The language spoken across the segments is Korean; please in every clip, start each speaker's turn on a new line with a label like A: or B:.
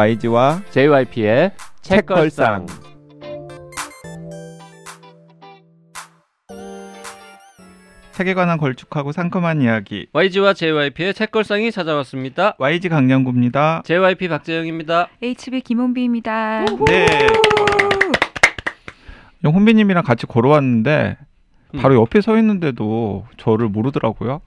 A: YG와
B: JYP의 책걸상.
A: 책에 관한 걸쭉하고 상큼한 이야기
B: YG와 JYP의 책걸상이 찾아왔습니다.
A: YG 강량구입니다.
B: JYP 박재영입니다.
C: HB 김홍비입니다.
A: 네. 홍비님이랑 같이 걸어왔는데 바로 옆에 서 있는데도 저를 모르더라고요.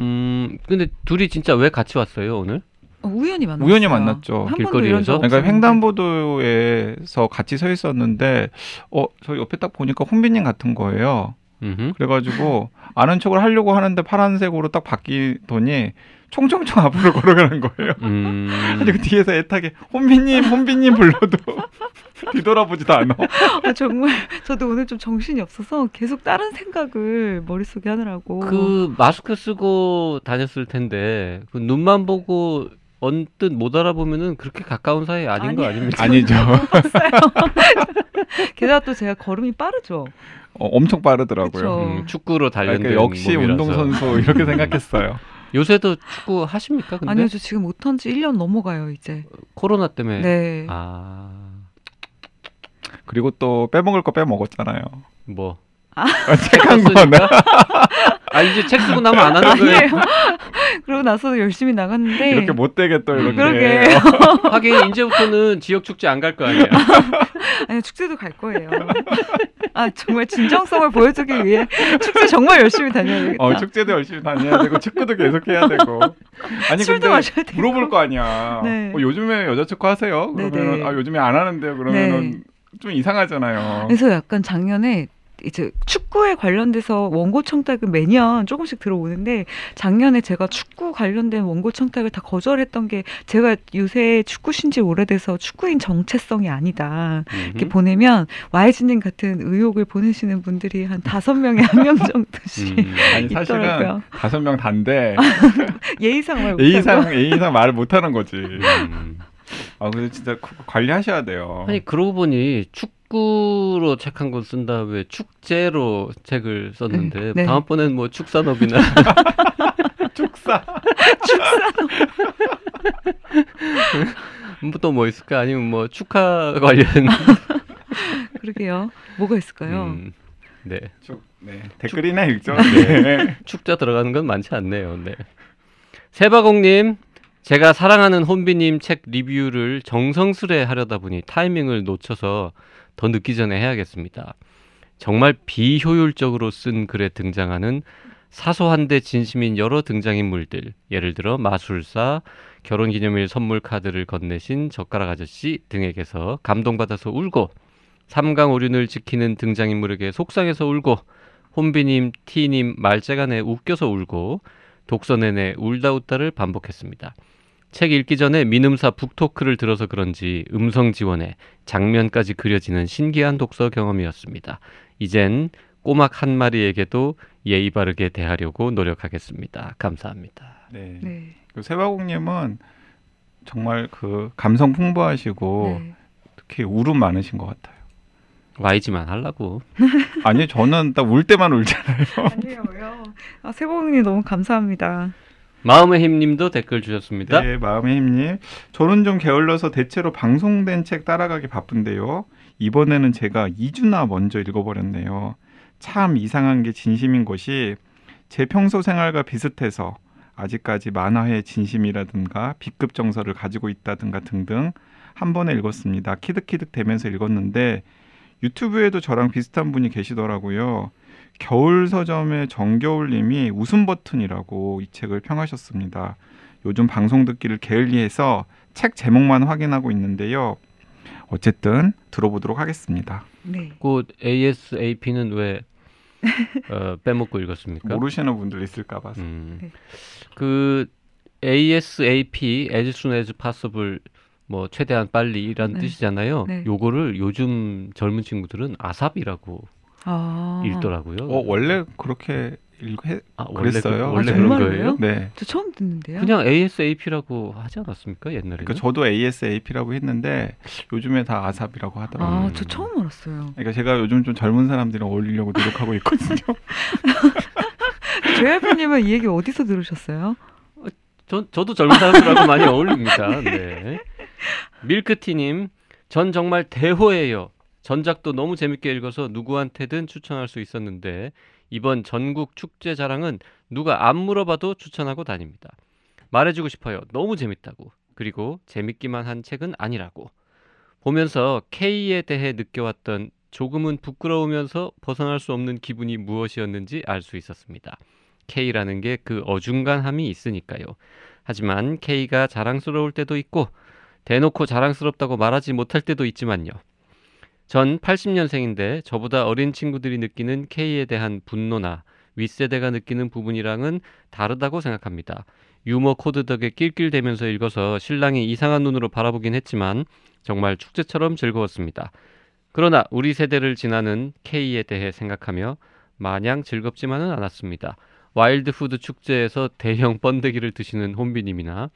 B: 음, 근데 둘이 진짜 왜 같이 왔어요 오늘?
C: 어, 우연히 만났어요.
A: 우연히 만났죠.
C: 한 번도
B: 길거리에서?
A: 그러니까. 횡단보도에서 같이 서 있었는데 어 저 옆에 딱 보니까 홍비님 같은 거예요.
B: 음흠.
A: 그래가지고 아는 척을 하려고 하는데 파란색으로 딱 바뀌더니 총총총 앞으로 걸어가는 거예요.
B: 음,
A: 아니 그 뒤에서 애타게 혼비님 혼비님 불러도 뒤돌아보지도 않아.
C: 아, 정말 저도 오늘 좀 정신이 없어서 계속 다른 생각을 머릿속에 하느라고.
B: 그 마스크 쓰고 다녔을 텐데 그 눈만 보고 언뜻 못 알아보면은 그렇게 가까운 사이 아닌 거
C: 아니.
B: 아닙니까?
A: 아니죠.
C: 게다가 또 제가 걸음이 빠르죠.
A: 어, 엄청 빠르더라고요.
B: 음, 축구로
A: 아,
B: 단련된
A: 그러니까 역시
B: 몸이라서.
A: 운동 선수 이렇게 생각했어요.
B: 요새도 축구 하십니까? 근데
C: 아니요, 저 지금 못한 지 1년 넘어가요, 이제.
B: 코로나 때문에
C: 네.
B: 아
A: 그리고 또 빼먹을 거 빼먹었잖아요.
B: 뭐.
A: 책한 거는
B: 아 이제 책 쓰고 나면 안 하는 거예요.
C: 아니에요. 그러고 나서도 열심히 나갔는데.
A: 이렇게 못되게 또 이렇게.
C: 그러게.
B: 하긴 이제부터는 지역 축제 안 갈 거 아니에요.
C: 아니, 축제도 갈 거예요. 아, 정말 진정성을 보여주기 위해 축제 정말 열심히 다녀야겠다.
A: 어 축제도 열심히 다녀야 되고 축구도 계속 해야 되고. 아니
C: 술도
A: 근데
C: 마셔야 되고.
A: 물어볼 거 아니야.
C: 네.
A: 어, 요즘에 여자 축구 하세요? 그러면은
C: 네네.
A: 아 요즘에 안 하는데요. 그러면은 좀 이상하잖아요.
C: 그래서 약간 작년에 이제 축구에 관련돼서 원고 청탁은 매년 조금씩 들어오는데 작년에 제가 축구 관련된 원고 청탁을 다 거절했던 게 제가 요새 축구 신지 오래돼서 축구인 정체성이 아니다. 이렇게
B: 음흠.
C: 보내면 YG님 같은 의혹을 보내시는 분들이 한 다섯 명에 한 명 정도씩
B: 음.
A: 아니 사실은
C: 있더라고요.
A: 다섯 명 단데
C: 예의상 말
A: A상 A상 말을 못 하는 거지.
B: 음.
A: 아 근데 진짜 그- 관리하셔야 돼요.
B: 아니 그러고 보니 축구 로 책 한 권 쓴 다음에 축제로 책을 썼는데
C: 음, 네.
B: 다음번엔 뭐 축산업이나
A: 축사.
B: 또뭐 있을까 아니면 뭐 축하 관련
C: 그러게요. 뭐가 있을까요?
B: 음, 네
A: 축. 네. 댓글이나 읽죠. 네.
B: 축자 들어가는 건 많지 않네요. 네. 세바공님, 제가 사랑하는 혼비님 책 리뷰를 정성스레 하려다 보니 타이밍을 놓쳐서 더 늦기 전에 해야겠습니다. 정말 비효율적으로 쓴 글에 등장하는 사소한데 진심인 여러 등장인물들, 예를 들어 마술사, 결혼기념일 선물 카드를 건네신 젓가락 아저씨 등에게서 감동받아서 울고, 삼강 오륜을 지키는 등장인물에게 속상해서 울고, 혼비님, 티님 말재가 내 웃겨서 울고 독서 내내 울다 웃다를 반복했습니다. 책 읽기 전에 민음사 북토크를 들어서 그런지 음성 지원에 장면까지 그려지는 신기한 독서 경험이었습니다. 이젠 꼬막 한 마리에게도 예의 바르게 대하려고 노력하겠습니다. 감사합니다.
A: 네.
C: 네.
A: 그 세바공님은 정말 그 감성 풍부하시고
C: 네.
A: 특히 울음 많으신 것 같아요.
B: YG만 하려고.
A: 아니 저는 딱 울 때만 울잖아요.
C: 아니에요. 아, 세봉님 너무 감사합니다.
B: 마음의 힘님도 댓글 주셨습니다.
A: 네, 마음의 힘님. 저는 좀 게을러서 대체로 방송된 책 따라가기 바쁜데요. 이번에는 제가 2주나 먼저 읽어버렸네요. 참 이상한 게 진심인 것이 제 평소 생활과 비슷해서 아직까지 만화의 진심이라든가 B급 정서를 가지고 있다든가 등등 한 번에 읽었습니다. 키득키득 대면서 읽었는데 유튜브에도 저랑 비슷한 분이 계시더라고요. 겨울 서점의 정겨울님이 웃음 버튼이라고 이 책을 평하셨습니다. 요즘 방송 듣기를 게을리해서 책 제목만 확인하고 있는데요. 어쨌든 들어보도록 하겠습니다.
C: 네.
B: 그 ASAP는 왜 어, 빼먹고 읽었습니까?
A: 모르시는 분들 있을까 봐서.
B: 음.
C: 네.
B: 그 ASAP as soon as possible 뭐 최대한 빨리라는
C: 네.
B: 뜻이잖아요.
C: 네.
B: 요거를 요즘 젊은 친구들은 아삽이라고
C: 아.
B: 읽더라고요.
A: 어, 원래 그렇게 읽해
B: 아, 원래
A: 그랬어요?
B: 그, 원래
C: 아,
B: 그런? 거예요?
A: 네.
C: 저 처음 듣는데요.
B: 그냥 ASAP라고 하지 않았습니까 옛날에?
A: 그러니까 저도 ASAP라고 했는데 요즘에 다 아삽이라고 하더라고요.
C: 아,
B: 음.
C: 저 처음 알았어요.
A: 그러니까 제가 요즘 좀 젊은 사람들이랑 어울리려고 노력하고 있거든요.
C: JYP님은 이 얘기 어디서 들으셨어요?
B: 저, 저도 젊은 사람들하고 많이 어울립니다. 네. 밀크티님, 전 정말 대호예요. 전작도 너무 재밌게 읽어서 누구한테든 추천할 수 있었는데 이번 전국 축제 자랑은 누가 안 물어봐도 추천하고 다닙니다. 말해주고 싶어요. 너무 재밌다고. 그리고 재밌기만 한 책은 아니라고. 보면서 K에 대해 느껴왔던 조금은 부끄러우면서 벗어날 수 없는 기분이 무엇이었는지 알 수 있었습니다. K라는 게 그 어중간함이 있으니까요. 하지만 K가 자랑스러울 때도 있고 대놓고 자랑스럽다고 말하지 못할 때도 있지만요. 전 80년생인데 저보다 어린 친구들이 느끼는 K에 대한 분노나 윗세대가 느끼는 부분이랑은 다르다고 생각합니다. 유머 코드 덕에 낄낄대면서 읽어서 신랑이 이상한 눈으로 바라보긴 했지만 정말 축제처럼 즐거웠습니다. 그러나 우리 세대를 지나는 K에 대해 생각하며 마냥 즐겁지만은 않았습니다. 와일드푸드 축제에서 대형 번데기를 드시는 혼비님이나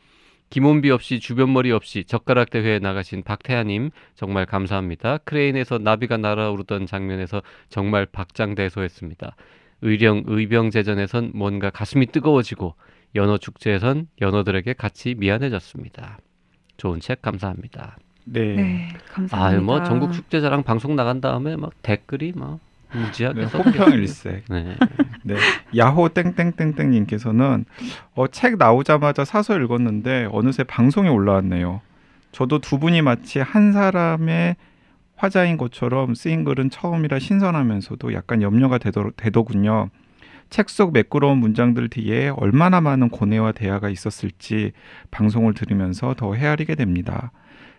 B: 김원비 없이 주변머리 없이 젓가락 대회에 나가신 박태하님 정말 감사합니다. 크레인에서 나비가 날아오르던 장면에서 정말 박장대소했습니다. 의령 의병제전에선 뭔가 가슴이 뜨거워지고 연어 축제에선 연어들에게 같이 미안해졌습니다. 좋은 책 감사합니다.
A: 네.
C: 네, 감사합니다.
B: 아유 뭐 전국 축제자랑 방송 나간 다음에 막 댓글이 막 무지하게
A: 네,
B: 섞여
A: 호평 일색.
B: 네.
A: 네. 야호 땡땡땡땡 님께서는 어, 책 나오자마자 사서 읽었는데 어느새 방송에 올라왔네요. 저도 두 분이 마치 한 사람의 화자인 것처럼 쓰인 글은 처음이라 신선하면서도 약간 염려가 되더, 되더군요. 책 속 매끄러운 문장들 뒤에 얼마나 많은 고뇌와 대화가 있었을지 방송을 들으면서 더 헤아리게 됩니다.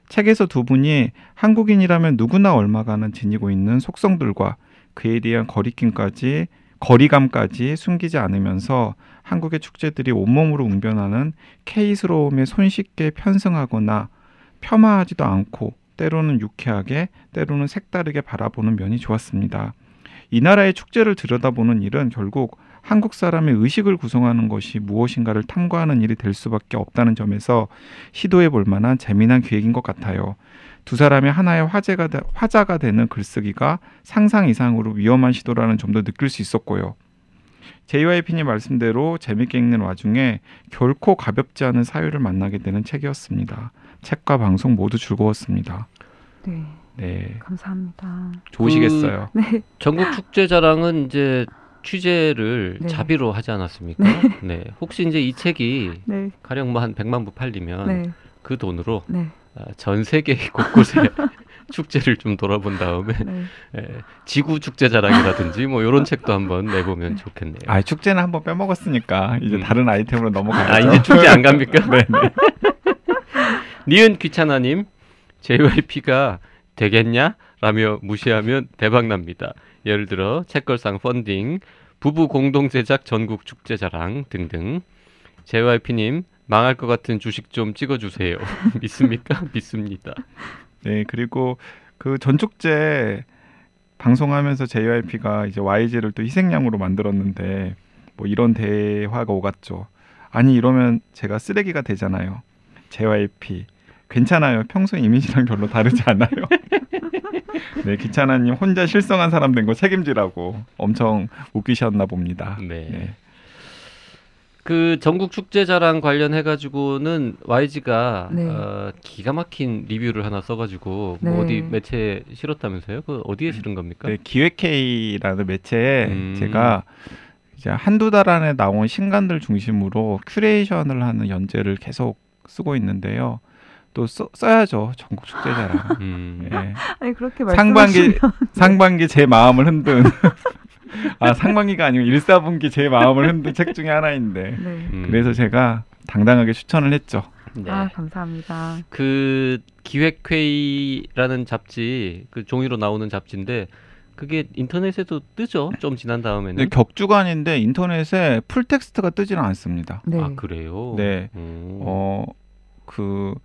A: 책에서 두 분이 한국인이라면 누구나 얼마가는 지니고 있는 속성들과 그에 대한 거리낌까지 거리감까지 숨기지 않으면서 한국의 축제들이 온몸으로 웅변하는 K스러움에 손쉽게 편승하거나 폄하하지도 않고 때로는 유쾌하게 때로는 색다르게 바라보는 면이 좋았습니다. 이 나라의 축제를 들여다보는 일은 결국 한국 사람의 의식을 구성하는 것이 무엇인가를 탐구하는 일이 될 수밖에 없다는 점에서 시도해 볼 만한 재미난 기획인 것 같아요. 두 사람이 하나의 화제가 되- 화자가 되는 글쓰기가 상상 이상으로 위험한 시도라는 점도 느낄 수 있었고요. JYP님 말씀대로 재밌게 읽는 와중에 결코 가볍지 않은 사유를 만나게 되는 책이었습니다. 책과 방송 모두 즐거웠습니다.
C: 네,
A: 네,
C: 감사합니다.
A: 좋으시겠어요.
C: 네,
B: 전국 축제 자랑은 이제 취재를
C: 네.
B: 자비로 하지 않았습니까? 네. 혹시 이제 이 책이
C: 네,
B: 가령 뭐 한 100만 부 팔리면
C: 네,
B: 그 돈으로
C: 네,
B: 아, 전 세계 곳곳에 축제를 좀 돌아본 다음에
C: 네.
B: 예, 지구 축제 자랑이라든지 뭐 이런 책도 한번 내보면 좋겠네요.
A: 아, 축제는 한번 빼먹었으니까 이제
B: 음.
A: 다른 아이템으로 넘어가야죠.
B: 아 이제 축제 안 갑니까?
A: 네, 네.
B: 니은 귀찮아님 JYP가 되겠냐? 라며 무시하면 대박납니다. 예를 들어 책걸상 펀딩, 부부 공동 제작 전국 축제 자랑 등등. JYP님 망할 것 같은 주식 좀 찍어주세요. 믿습니까? 믿습니다.
A: 네, 그리고 그 전축제 방송하면서 JYP가 이제 YG를 또 희생양으로 만들었는데 뭐 이런 대화가 오갔죠. 아니 이러면 제가 쓰레기가 되잖아요. JYP 괜찮아요. 평소 이미지랑 별로 다르지 않아요. 네, 기차나님 혼자 실성한 사람 된 거 책임지라고 엄청 웃기셨나 봅니다.
B: 네.
A: 네.
B: 그 전국 축제 자랑 관련해 가지고는 YG가
C: 네.
B: 어, 기가 막힌 리뷰를 하나 써가지고
C: 네.
B: 뭐 어디 매체에 실었다면서요? 그 어디에 실은 겁니까?
A: 네, 기획회의라는 매체에
B: 음.
A: 제가 이제 한두 달 안에 나온 신간들 중심으로 curation을 하는 연재를 계속 쓰고 있는데요. 또 써, 써야죠 전국 축제 자랑.
B: 음.
A: 예.
C: 아니 그렇게
A: 상반기
C: 말씀하시면
A: 상반기 제 마음을 흔든 아 상반기가 아니고 일사분기 제 마음을 흔든 책 중에 하나인데
C: 네.
B: 음.
A: 그래서 제가 당당하게 추천을 했죠.
B: 네.
C: 아 감사합니다.
B: 그 기획회의라는 잡지 그 종이로 나오는 잡지인데 그게 인터넷에도 뜨죠. 좀 지난 다음에는.
A: 근데 격주간인데 인터넷에 full text가 뜨지는 않습니다.
C: 네.
B: 아 그래요.
A: 네.
B: 음.
A: 어그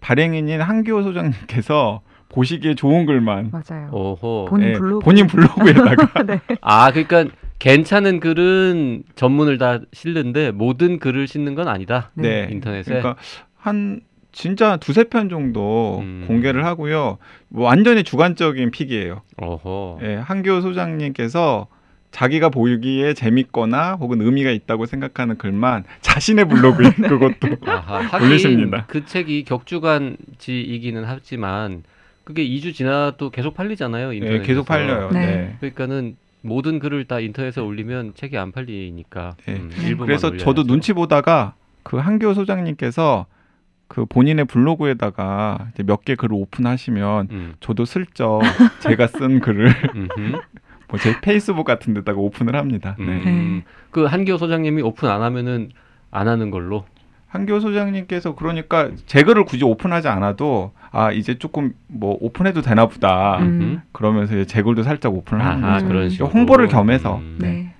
A: 발행인인 한기호 소장님께서 보시기에 좋은 글만
C: 맞아요.
B: 어허.
C: 본인
A: 예,
C: 블로그.
A: 본인 블로그에다가
C: 네.
B: 아 그러니까 괜찮은 글은 전문을 다 실는데 모든 글을 싣는 건 아니다.
A: 네.
B: 인터넷에.
A: 그러니까 한 진짜 두세 편 정도
B: 음.
A: 공개를 하고요. 뭐 완전히 주관적인 픽이에요.
B: 어허.
A: 예, 한기호 소장님께서 자기가 보기에 재밌거나 혹은 의미가 있다고 생각하는 글만 자신의 블로그에
C: 네.
A: 그것도
B: 아하,
A: 올리십니다.
B: 그 책이 격주간지이기는 하지만 그게 2주 지나도 계속 팔리잖아요.
A: 예,
B: 인터넷에서.
A: 계속 팔려요.
C: 네.
A: 네.
B: 그러니까는 모든 글을 다 인터넷에 올리면 책이 안 팔리니까.
A: 네.
B: 음,
C: 네.
A: 그래서
B: 올려야죠.
A: 저도 눈치 보다가 그 한교 소장님께서 그 본인의 블로그에다가 이제 몇개 글을 오픈하시면
B: 음,
A: 저도 슬쩍 제가 쓴 글을. 뭐 제 페이스북 같은 데다가 오픈을 합니다. 네.
B: 음. 그 한기호 소장님이 오픈 안 하면은 안 하는 걸로.
A: 한기호 소장님께서 그러니까 제 글을 굳이 오픈하지 않아도 아 이제 조금 뭐 오픈해도 되나 보다
C: 음.
A: 그러면서 이제 제 글도 살짝 오픈을 하는
B: 아하,
A: 거죠.
B: 그런
C: 음.
B: 식으로
A: 홍보를 겸해서.
B: 음.
C: 네.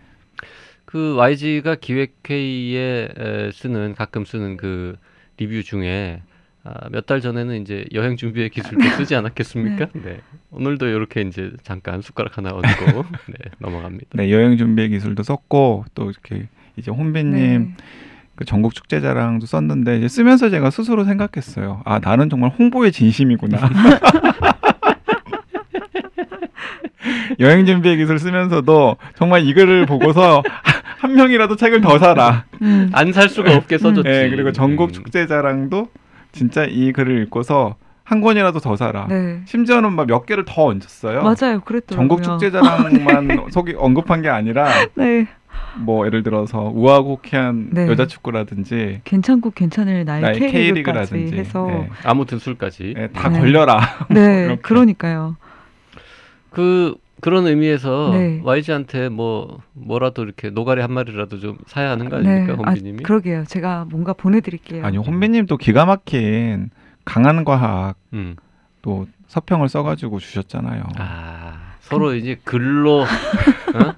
B: 그 YG가 기획회의에 에, 쓰는 가끔 쓰는 그 리뷰 중에 아, 몇 달 전에는 이제 여행 준비의 기술도 쓰지 않았겠습니까? 네. 오늘도 이렇게 이제 잠깐 숟가락 하나 얹고 네, 넘어갑니다.
A: 네 여행 준비 기술도 썼고 또 이렇게 이제 혼비님
C: 네.
A: 그 전국 축제 자랑도 썼는데 이제 쓰면서 제가 스스로 생각했어요. 아 나는 정말 홍보의 진심이구나. 여행 준비 기술 쓰면서도 정말 이 글을 보고서 한 명이라도 책을 더 사라.
C: 음.
B: 안살 수가 없게 써줬지.
A: 네, 그리고 전국
B: 음.
A: 축제 자랑도 진짜 이 글을 읽고서 한 권이라도 더 사라.
C: 네.
A: 심지어는 막 몇 개를 더 얹었어요.
C: 맞아요. 그랬더라고요.
A: 전국 축제 자랑만 속이 언급한 게 아니라
C: 네.
A: 뭐 예를 들어서 우아호쾌한
C: 네.
A: 여자 축구라든지
C: 괜찮고 괜찮을 나의,
A: 나의
C: K리그까지
A: K리그라든지
C: 해서
A: 네.
B: 아무튼 술까지.
A: 네, 다
C: 네.
A: 걸려라.
C: 네,
A: 이렇게.
C: 그러니까요.
B: 그 그런 의미에서
C: 네.
B: YG한테 뭐 뭐라도 이렇게 노가리 한 마리라도 좀 사야 하는 거 아닙니까,
C: 아,
B: 혼비님이?
C: 그러게요. 제가 뭔가 보내드릴게요.
A: 아니 혼비님도 기가 막힌 강한 과학
B: 음.
A: 또 서평을 써가지고 주셨잖아요.
B: 아 서로 이제 글로 어?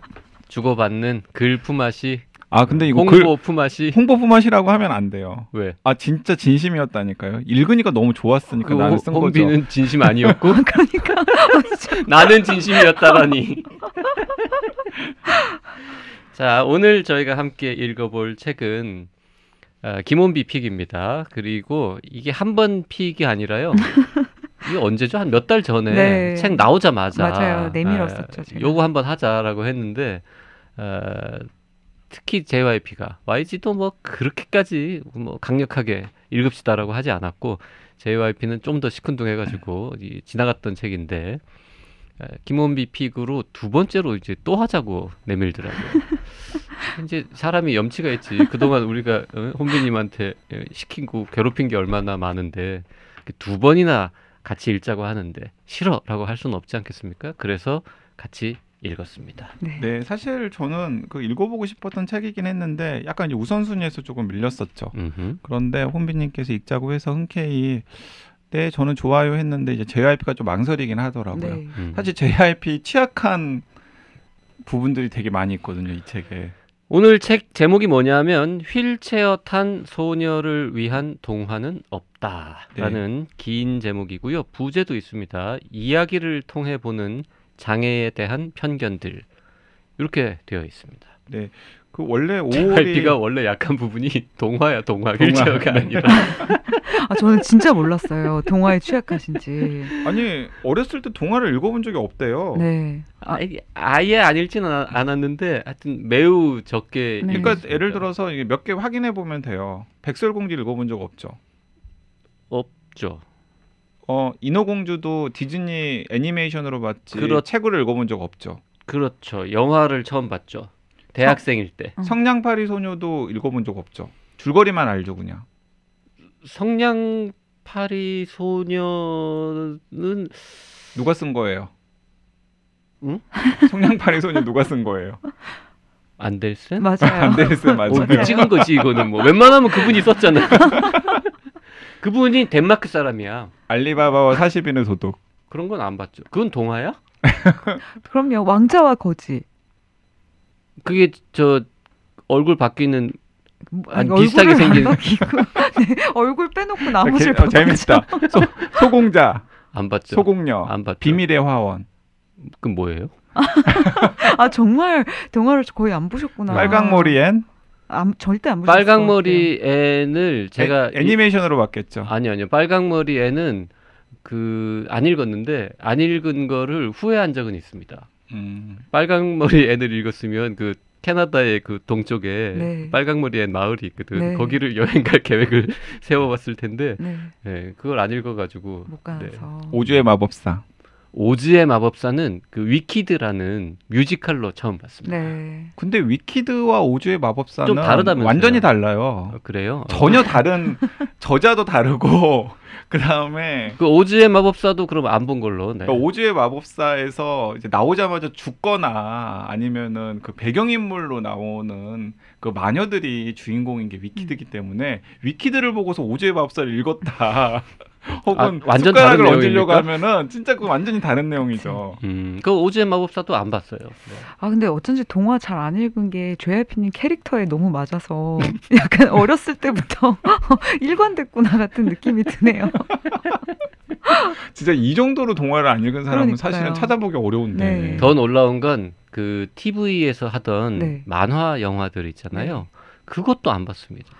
B: 주고받는 글 품앗이,
A: 아 근데 이거
B: 홍보
A: 글
B: 품앗이
A: 홍보 품앗이라고 하면 안 돼요.
B: 왜?
A: 아 진짜 진심이었다니까요. 읽으니까 너무 좋았으니까
B: 그
A: 나는 쓴 거죠.
B: 홍비는 진심 아니었고
C: 그러니까
B: 나는 진심이었다라니. 자, 오늘 저희가 함께 읽어볼 책은 아, 김원비 pick입니다. 그리고 이게 한 번 pick이 아니라요. 이게 언제죠? 한 몇 달 전에
C: 네.
B: 책 나오자마자
C: 맞아요. 내밀었었죠,
B: 아. 요거 한번 하자라고 했는데 어, 특히 JYP가 YG도 뭐 그렇게까지 뭐 강력하게 읽읍시다라고 하지 않았고 JYP는 좀 더 시큰둥해가지고 이 지나갔던 책인데 에, 김원비 pick으로 두 번째로 이제 또 하자고 내밀더라고요. 이제 사람이 염치가 있지. 그동안 우리가 어, 혼비님한테 예, 시키고 괴롭힌 게 얼마나 많은데 두 번이나 같이 읽자고 하는데 싫어라고 할 수는 없지 않겠습니까? 그래서 같이 읽었습니다.
C: 네.
A: 네, 사실 저는 그 읽어보고 싶었던 책이긴 했는데 약간 이제 우선순위에서 조금 밀렸었죠.
B: 음흠.
A: 그런데 혼비님께서 읽자고 해서 흔쾌히 네 저는 좋아요 했는데 이제 JYP가 좀 망설이긴 하더라고요.
C: 네.
B: 음.
A: 사실 JYP 취약한 부분들이 되게 많이 있거든요 이 책에.
B: 오늘 책 제목이 뭐냐면 휠체어 탄 소녀를 위한 동화는 없다라는 긴 제목이고요. 부제도 있습니다. 이야기를 통해 보는 장애에 대한 편견들 이렇게 되어 있습니다.
A: 그 원래 5월이
B: JYP가 원래 약한 부분이 동화야 동화
A: 동화.
B: 휠체어가 아니라
C: 아, 저는 진짜 몰랐어요. 동화에 취약하신지.
A: 아니 어렸을 때 동화를 읽어본 적이 없대요.
C: 네. 아,
B: 아예, 안 읽지는 않- 않았는데 하여튼 매우 적게
C: 네.
A: 그러니까. 예를 들어서 몇 개 확인해 보면 돼요. 백설공주 읽어본 적 없죠.
B: 없죠.
A: 어 인어공주도 디즈니 애니메이션으로 봤지
B: 그렇-
A: 책으로 읽어본 적 없죠.
B: 그렇죠. 영화를 처음 봤죠. 대학생일 때.
C: 어.
A: 성냥팔이 소녀도 읽어본 적 없죠. 줄거리만 알죠 그냥.
B: 성냥팔이 소녀는
A: 누가 쓴 거예요?
B: 응?
A: 성냥팔이 소녀 누가 쓴 거예요?
B: 안델센?
C: 맞아요.
A: 안데르센 맞아요.
B: 어, 그 찍은 거지 이거는 뭐 웬만하면 그분이 썼잖아. 그분이 덴마크 사람이야.
A: 알리바바와 40인의 도둑.
B: 그런 건 안 봤죠. 그건 동화야?
C: 그럼요. 왕자와 거지.
B: 그게 저 얼굴 바뀌는
C: 아니,
B: 아니, 비슷하게 생긴-
C: 네, 얼굴 빼놓고 나머지를
A: 어, 재밌다. 소, 소공자,
B: 안 봤죠.
A: 소공녀,
B: 안 봤죠.
A: 비밀의 화원,
B: 그 뭐예요?
C: 아 정말 동화를 거의 안 보셨구나.
A: 빨강머리엔
C: 안, 절대 안 보셨을
B: 빨강머리 앤을 제가
A: 애, 애니메이션으로 봤겠죠.
B: 아니요, 아니요. 빨강머리 애는 그안 읽었는데 안 읽은 거를 후회한 적은 있습니다.
A: 음.
B: 빨강머리 앤을 읽었으면 그 캐나다의 그 동쪽에
C: 네.
B: 빨강머리 앤 마을이 있거든.
C: 네.
B: 거기를 여행 갈 계획을 세워봤을 텐데
C: 네.
B: 예, 그걸 안 읽어가지고
C: 못 가서.
B: 네.
A: 오즈의 마법사.
B: 오즈의 마법사는 그 위키드라는 뮤지컬로 처음 봤습니다.
C: 네.
A: 근데 위키드와 오즈의 마법사는
B: 좀 다르다면서요?
A: 완전히 달라요.
B: 어, 그래요? 어.
A: 전혀 다른 저자도 다르고 그 다음에
B: 그 오즈의 마법사도 그럼 안 본 걸로. 네.
A: 그러니까 오즈의 마법사에서 이제 나오자마자 죽거나 아니면은 그 배경인물로 나오는 그 마녀들이 주인공인 게 위키드기 때문에 위키드를 보고서 오주의 마법사를 읽었다. 혹은
B: 아, 완전
A: 숟가락을
B: 다른
A: 얹으려고? 하면은 진짜 그 완전히 다른 내용이죠.
B: 음, 그 오즈의 마법사도 안 봤어요. 네.
C: 아 근데 어쩐지 동화 잘 안 읽은 게 JYP님 캐릭터에 너무 맞아서 약간 어렸을 때부터 일관됐구나 같은 느낌이 드네요.
A: 진짜 이 정도로 동화를 안 읽은 사람은
C: 그러니까요.
A: 사실은 찾아보기 어려운데.
C: 네.
B: 더 놀라운 건 그 TV에서 하던
C: 네.
B: 만화 영화들 있잖아요. 그것도 안 봤습니다.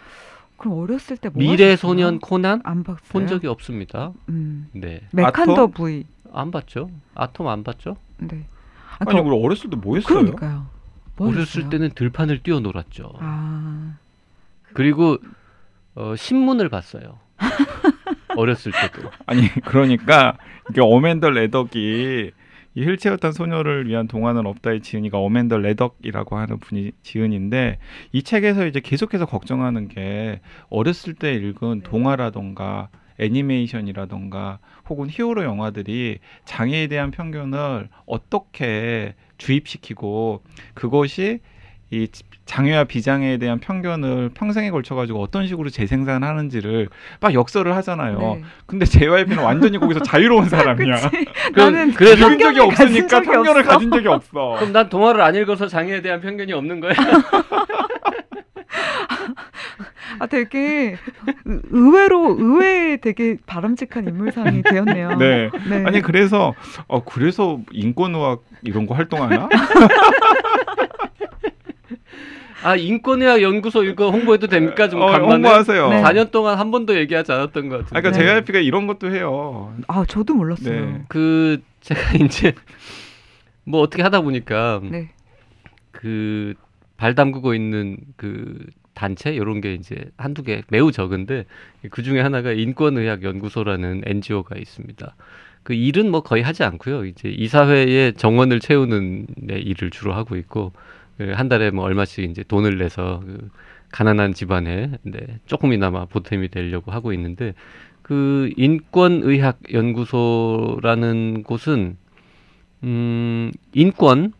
C: 그럼 어렸을 때 뭐
B: 미래? 소년 코난
C: 안 봤어요.
B: 본 적이 없습니다.
C: 음.
B: 네,
C: 메칸더
A: 아톰?
C: 부이.
B: 안 봤죠. 아톰 안 봤죠.
C: 네. 아,
A: 아니
C: 그-
A: 우리 어렸을 때 뭐 했어요?
C: 그러니까요. 뭐
B: 어렸을
C: 하셨어요?
B: 때는 들판을 뛰어놀았죠.
C: 아.
B: 그리고 어, 신문을 봤어요. 어렸을 때도.
A: 아니 그러니까 이게 어맨더 레덕이 이 휠체어탄 소녀를 위한 동화는 없다의 지은이가 어맨더 레덕이라고 하는 분이 지은인데 이 책에서 이제 계속해서 걱정하는 게 어렸을 때 읽은 동화라던가 애니메이션이라던가 혹은 히어로 영화들이 장애에 대한 편견을 어떻게 주입시키고 그것이 이 장애와 비장애에 대한 편견을 평생에 걸쳐 가지고 어떤 식으로 재생산하는지를 막 역설을 하잖아요.
C: 네.
A: 근데 JYP는 완전히 거기서 자유로운 사람이야.
C: 나는
B: 그래서
C: 가진
A: 없으니까
C: 적이
A: 편견을
C: 없어.
A: 가진 적이 없어.
B: 그럼 난 동화를 안 읽어서 장애에 대한 편견이 없는 거야?
C: 아 되게 의- 의외로 의외의 되게 바람직한 인물상이 되었네요.
A: 네.
C: 네.
A: 아니 그래서 어 그래서 인권의학 이런 거 활동하나?
B: 아 인권의학 연구소 이거 홍보해도 됩니까? 좀
A: 어,
B: 간만에.
A: 홍보하세요.
C: 네.
B: 4년 동안 한 번도 얘기하지 않았던 것 같은데.
A: 아, 그러니까
C: 네.
A: JYP가 이런 것도 해요.
C: 아 저도 몰랐어요.
A: 네.
B: 그 제가 이제 뭐 어떻게 하다 보니까
C: 네.
B: 그발 담그고 있는 그 단체 이런 게 이제 한두 개 매우 적은데 그 중에 하나가 인권의학 연구소라는 NGO가 있습니다. 그 일은 뭐 거의 하지 않고요. 이제 이사회의 정원을 채우는 네, 일을 주로 하고 있고 그 한 달에 뭐 얼마씩 이제 돈을 내서 그 가난한 집안에 네, 조금이나마 보탬이 되려고 하고 있는데 그 인권의학 연구소라는 곳은 음 인권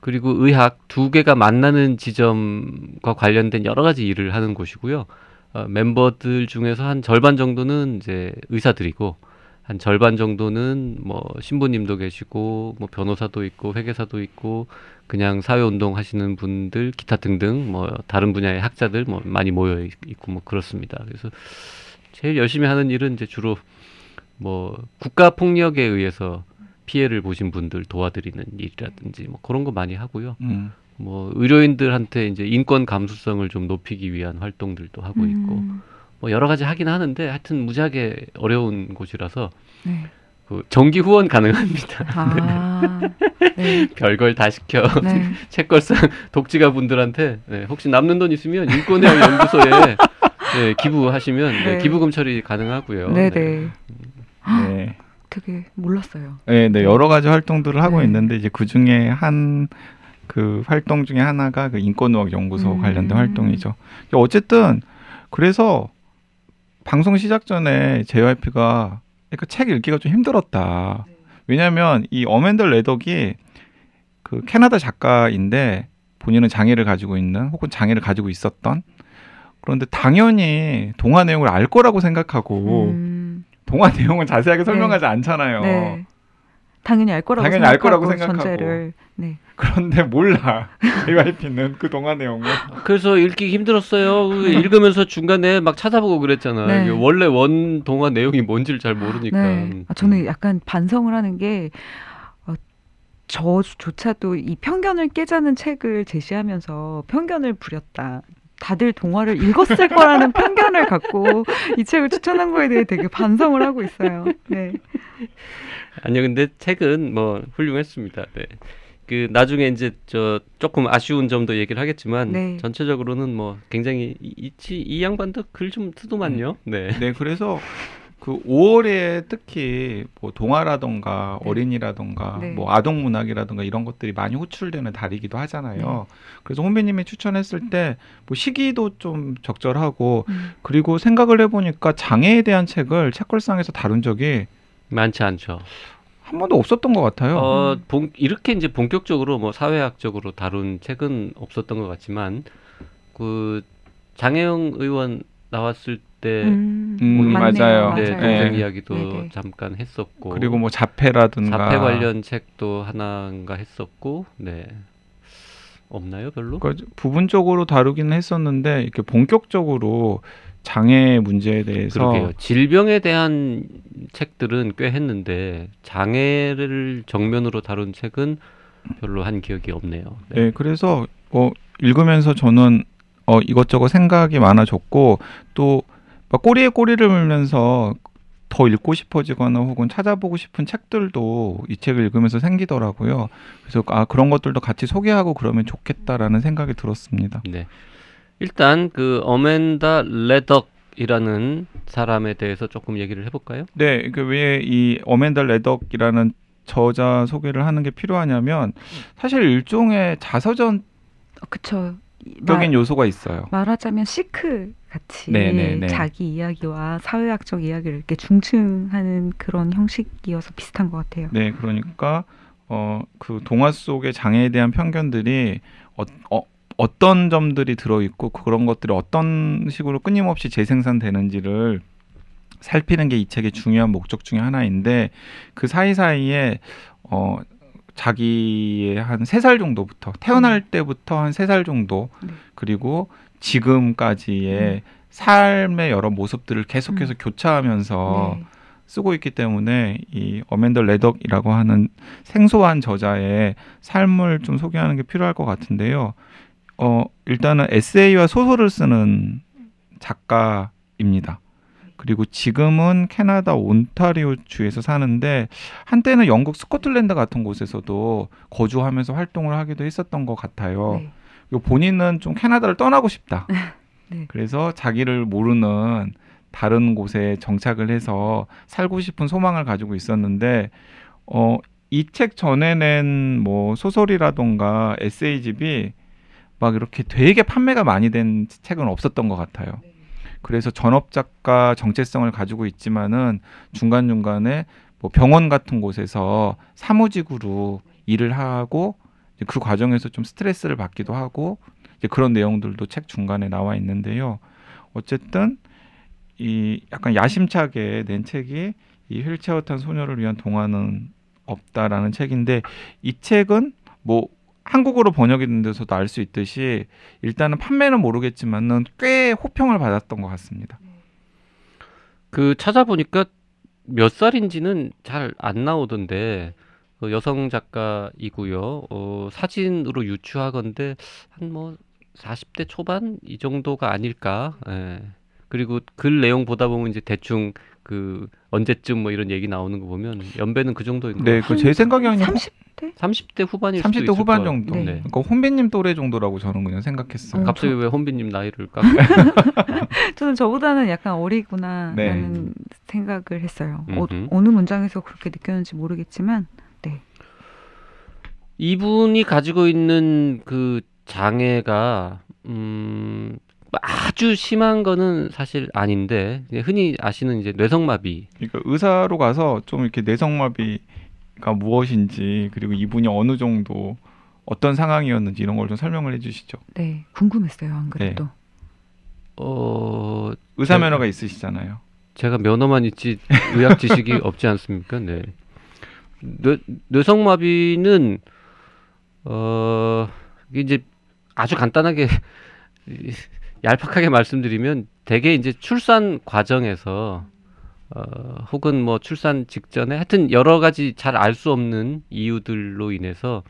B: 그리고 의학 두 개가 만나는 지점과 관련된 여러 가지 일을 하는 곳이고요. 어, 멤버들 중에서 한 절반 정도는 이제 의사들이고 한 절반 정도는 뭐 신부님도 계시고 뭐 변호사도 있고 회계사도 있고 그냥 사회 운동 하시는 분들 기타 등등 뭐 다른 분야의 학자들 뭐 많이 모여 있- 있고 뭐 그렇습니다. 그래서 제일 열심히 하는 일은 이제 주로 뭐 국가 폭력에 의해서 피해를 보신 분들 도와드리는 일이라든지 뭐 그런 거 많이 하고요.
A: 음.
B: 뭐 의료인들한테 이제 인권 감수성을 좀 높이기 위한 활동들도 하고 있고
C: 음,
B: 뭐 여러 가지 하긴 하는데 하여튼 무지하게 어려운 곳이라서
C: 네.
B: 그 정기 후원 가능합니다.
C: 아. 네.
B: 별걸 다 시켜
C: 네.
B: 책걸상 독지가 분들한테 네, 혹시 남는 돈 있으면 인권의학 연구소에 네, 기부하시면 네,
C: 네.
B: 기부금 처리 가능하고요.
C: 네, 네.
A: 네.
C: 되게 몰랐어요.
A: 네, 네, 여러 가지 활동들을 하고
C: 네.
A: 있는데 이제 그 중에 한그 활동 중에 하나가 그 인권의학 연구소
C: 음.
A: 관련된 활동이죠. 어쨌든 그래서 방송 시작 전에 JYP가 그러니까 책 읽기가 좀 힘들었다. 왜냐하면 이 어맨더 레덕이 그 캐나다 작가인데 본인은 장애를 가지고 있는 혹은 장애를 가지고 있었던 그런데 당연히 동화 내용을 알 거라고 생각하고
C: 음,
A: 동화 내용은 자세하게 설명하지 않잖아요.
C: 네. 당연히 알 거라고
A: 당연히 알 거라고
C: 생각하고. 전제를 네.
A: 그런데 몰라 JYP는 그 동화 내용을
B: 그래서 읽기 힘들었어요. 그 읽으면서 중간에 막 찾아보고 그랬잖아요.
C: 네.
B: 원래 원 동화 내용이 뭔지를 잘 모르니까.
C: 네. 아, 저는 약간 반성을 하는 게 어, 저조차도 이 편견을 깨자는 책을 제시하면서 편견을 부렸다. 다들 동화를 읽었을 거라는 편견을 갖고 이 책을 추천한 거에 대해 되게 반성을 하고 있어요. 네.
B: 아니요, 근데 책은 뭐 훌륭했습니다. 네. 그 나중에 이제 저 조금 아쉬운 점도 얘기를 하겠지만
C: 네.
B: 전체적으로는 뭐 굉장히 이, 이, 이 양반도 글좀 쓰더만요. 네.
A: 네, 그래서 그 5월에 특히 뭐 동화라던가
C: 네.
A: 어린이라던가
C: 네.
A: 뭐 아동 문학이라던가 이런 것들이 많이 호출되는 달이기도 하잖아요.
C: 네.
A: 그래서 혼비님이 추천했을 때 뭐 시기도 좀 적절하고
C: 음.
A: 그리고 생각을 해보니까 장애에 대한 책을 책걸상에서 다룬 적이
B: 많지 않죠.
A: 한 번도 없었던 것 같아요.
B: 어,
C: 음.
B: 본, 이렇게 이제 본격적으로 뭐 사회학적으로 다룬 책은 없었던 것 같지만 그 장혜영 의원 나왔을 때
C: 음,
A: 음. 맞아요.
B: 네,
C: 맞아요.
B: 동생
A: 네.
B: 이야기도
C: 네네.
B: 잠깐 했었고
A: 그리고 뭐 자폐라든가
B: 자폐 관련 책도 하나인가 했었고 네 없나요 별로?
A: 그 부분적으로 다루기는 했었는데 이렇게 본격적으로 장애 문제에 대해서
B: 그러게요. 질병에 대한 책들은 꽤 했는데 장애를 정면으로 다룬 책은 별로 한 기억이 없네요.
A: 네, 그래서 어, 읽으면서 저는 어, 이것저것 생각이 많아졌고 또막 꼬리에 꼬리를 물면서 더 읽고 싶어지거나 혹은 찾아보고 싶은 책들도 이 책을 읽으면서 생기더라고요. 그래서 아 그런 것들도 같이 소개하고 그러면 좋겠다라는 생각이 들었습니다.
B: 네. 일단 그 어맨다 레덕이라는 사람에 대해서 조금 얘기를 해볼까요?
A: 네, 그 왜 이 어맨다 레덕이라는 저자 소개를 하는 게 필요하냐면 사실 일종의 자서전적인
C: 어, 그쵸. 말,
A: 요소가 있어요.
C: 말하자면 시크 같이
A: 네네네.
C: 자기 이야기와 사회학적 이야기를 이렇게 중층하는 그런 형식이어서 비슷한 것 같아요.
A: 네, 그러니까 어 그 동화 속의 장애에 대한 편견들이 어, 어, 어떤 점들이 들어 있고 그런 것들이 어떤 식으로 끊임없이 재생산되는지를 살피는 게 이 책의 중요한 목적 중에 하나인데 그 사이사이에 어 자기의 한 세 살 정도부터 태어날 때부터 한 세 살 정도
C: 네.
A: 그리고 지금까지의 삶의 여러 모습들을 계속해서 교차하면서
C: 네.
A: 쓰고 있기 때문에 이 어멘더 레덕이라고 하는 생소한 저자의 삶을 좀 소개하는 게 필요할 것 같은데요. 어, 일단은 에세이와 소설을 쓰는 작가입니다. 그리고 지금은 캐나다 온타리오 주에서 사는데 한때는 영국 스코틀랜드 같은 곳에서도 거주하면서 활동을 하기도 했었던 것 같아요.
C: 네.
A: 본인은 좀 캐나다를 떠나고 싶다.
C: 네.
A: 그래서 자기를 모르는 다른 곳에 정착을 해서 살고 싶은 소망을 가지고 있었는데 어, 이 책 전에 낸 뭐 소설이라던가 에세이집이 막 이렇게 되게 판매가 많이 된 책은 없었던 것 같아요. 그래서 전업 작가 정체성을 가지고 있지만은 중간 중간에 뭐 병원 같은 곳에서 사무직으로 일을 하고 그 과정에서 좀 스트레스를 받기도 하고 이제 그런 내용들도 책 중간에 나와 있는데요. 어쨌든 이 약간 야심차게 낸 책이 이 휠체어 탄 소녀를 위한 동화는 없다라는 책인데 이 책은 뭐 한국어로 번역이 된 데서도 알 수 있듯이 일단은 판매는 모르겠지만은 꽤 호평을 받았던 것 같습니다.
B: 그 찾아보니까 몇 살인지는 잘 안 나오던데 그 여성 작가이고요. 어, 사진으로 유추하건데 한 뭐 40대 초반 이 정도가 아닐까. 예. 그리고 글 내용 보다 보면 이제 대충 그 언제쯤 뭐 이런 얘기 나오는 거 보면 연배는 그 정도인 것
A: 네,
B: 같아요.
A: 그제 생각에는
C: 30대?
B: 30대 후반일 수도
A: 30대
B: 있을
A: 후반
B: 거예요.
A: 정도.
C: 네.
B: 네.
A: 그러니까 혼비님 또래 정도라고 저는 그냥 생각했어요.
C: 음.
B: 갑자기 왜 혼비님 나이를 깎고
C: 저는 저보다는 약간 어리구나라는
A: 네.
C: 생각을 했어요. 어. 어느 문장에서 그렇게 느꼈는지 모르겠지만
B: 이분이 가지고 있는 그 장애가 음 아주 심한 거는 사실 아닌데 흔히 아시는 이제 뇌성마비
A: 그러니까 의사로 가서 좀 이렇게 내성마비가 무엇인지 그리고 이분이 어느 정도 어떤 상황이었는지 이런 걸 좀 설명을 해주시죠.
C: 네 궁금했어요 안 그래도.
B: 어
A: 의사
B: 네.
A: 면허가 있으시잖아요.
B: 제가 면허만 있지 의학 지식이 없지 않습니까? 네. 뇌, 뇌성마비는 어 이게 이제 아주 간단하게 이, 얄팍하게 말씀드리면 대개 이제 출산 과정에서 어, 혹은 뭐 출산 직전에 하여튼 여러 가지 잘 알 수 없는 이유들로 인해서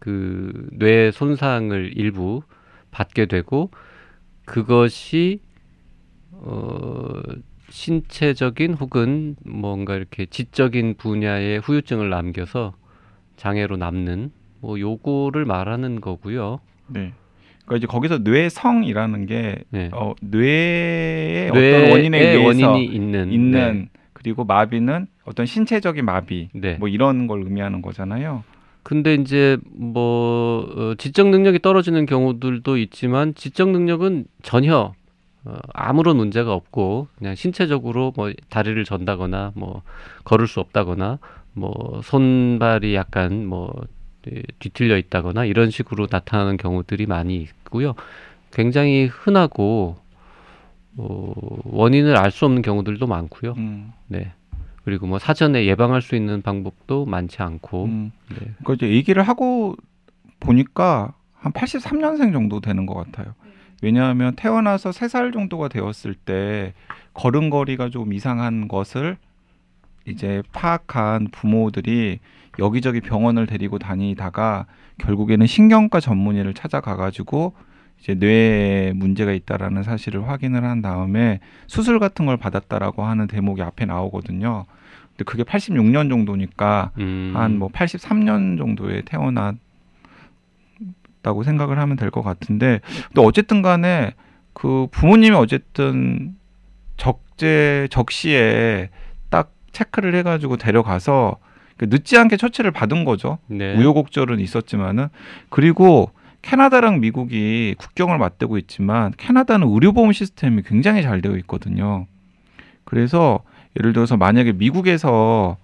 B: 그 뇌 손상을 일부 받게 되고 그것이 어 신체적인 혹은 뭔가 이렇게 지적인 분야의 후유증을 남겨서 장애로 남는 뭐 요거를 말하는 거고요.
A: 네. 그러니까 이제 거기서 뇌성이라는 게
B: 네.
A: 어, 뇌의
B: 뇌의
A: 어떤 원인에 의해서
B: 있는
A: 있는 그리고 마비는 어떤 신체적인 마비
B: 네. 네.
A: 뭐 이런 걸 의미하는 거잖아요.
B: 근데 이제 뭐 어, 지적 능력이 떨어지는 경우들도 있지만 지적 능력은 전혀 어, 아무런 문제가 없고 그냥 신체적으로 뭐 다리를 전다거나 뭐 걸을 수 없다거나 뭐 손발이 약간 뭐 예, 뒤틀려 있다거나 이런 식으로 나타나는 경우들이 많이 있고요. 굉장히 흔하고 어, 원인을 알 수 없는 경우들도 많고요.
A: 음,
B: 네. 그리고 뭐 사전에 예방할 수 있는 방법도 많지 않고
A: 음.
B: 네.
A: 그러니까 이제 얘기를 하고 보니까 한 83년생 정도 되는 것 같아요. 왜냐하면 태어나서 3살 정도가 되었을 때 걸음걸이가 좀 이상한 것을 이제 파악한 부모들이 여기저기 병원을 데리고 다니다가 결국에는 신경과 전문의를 찾아가가지고 이제 뇌에 문제가 있다라는 사실을 확인을 한 다음에 수술 같은 걸 받았다라고 하는 대목이 앞에 나오거든요. 근데 그게 86년 정도니까
B: 음,
A: 한뭐 83년 정도에 태어났다고 생각을 하면 될 것 같은데 근데 어쨌든 간에 그 부모님이 어쨌든 적재 적시에 딱 체크를 해가지고 데려가서 그 늦지 않게 처치를 받은 거죠.
B: 네.
A: 우여곡절은 있었지만은 그리고 캐나다랑 미국이 국경을 맞대고 있지만 캐나다는 의료보험 시스템이 굉장히 잘 되어 있거든요. 그래서 예를 들어서 만약에 미국에서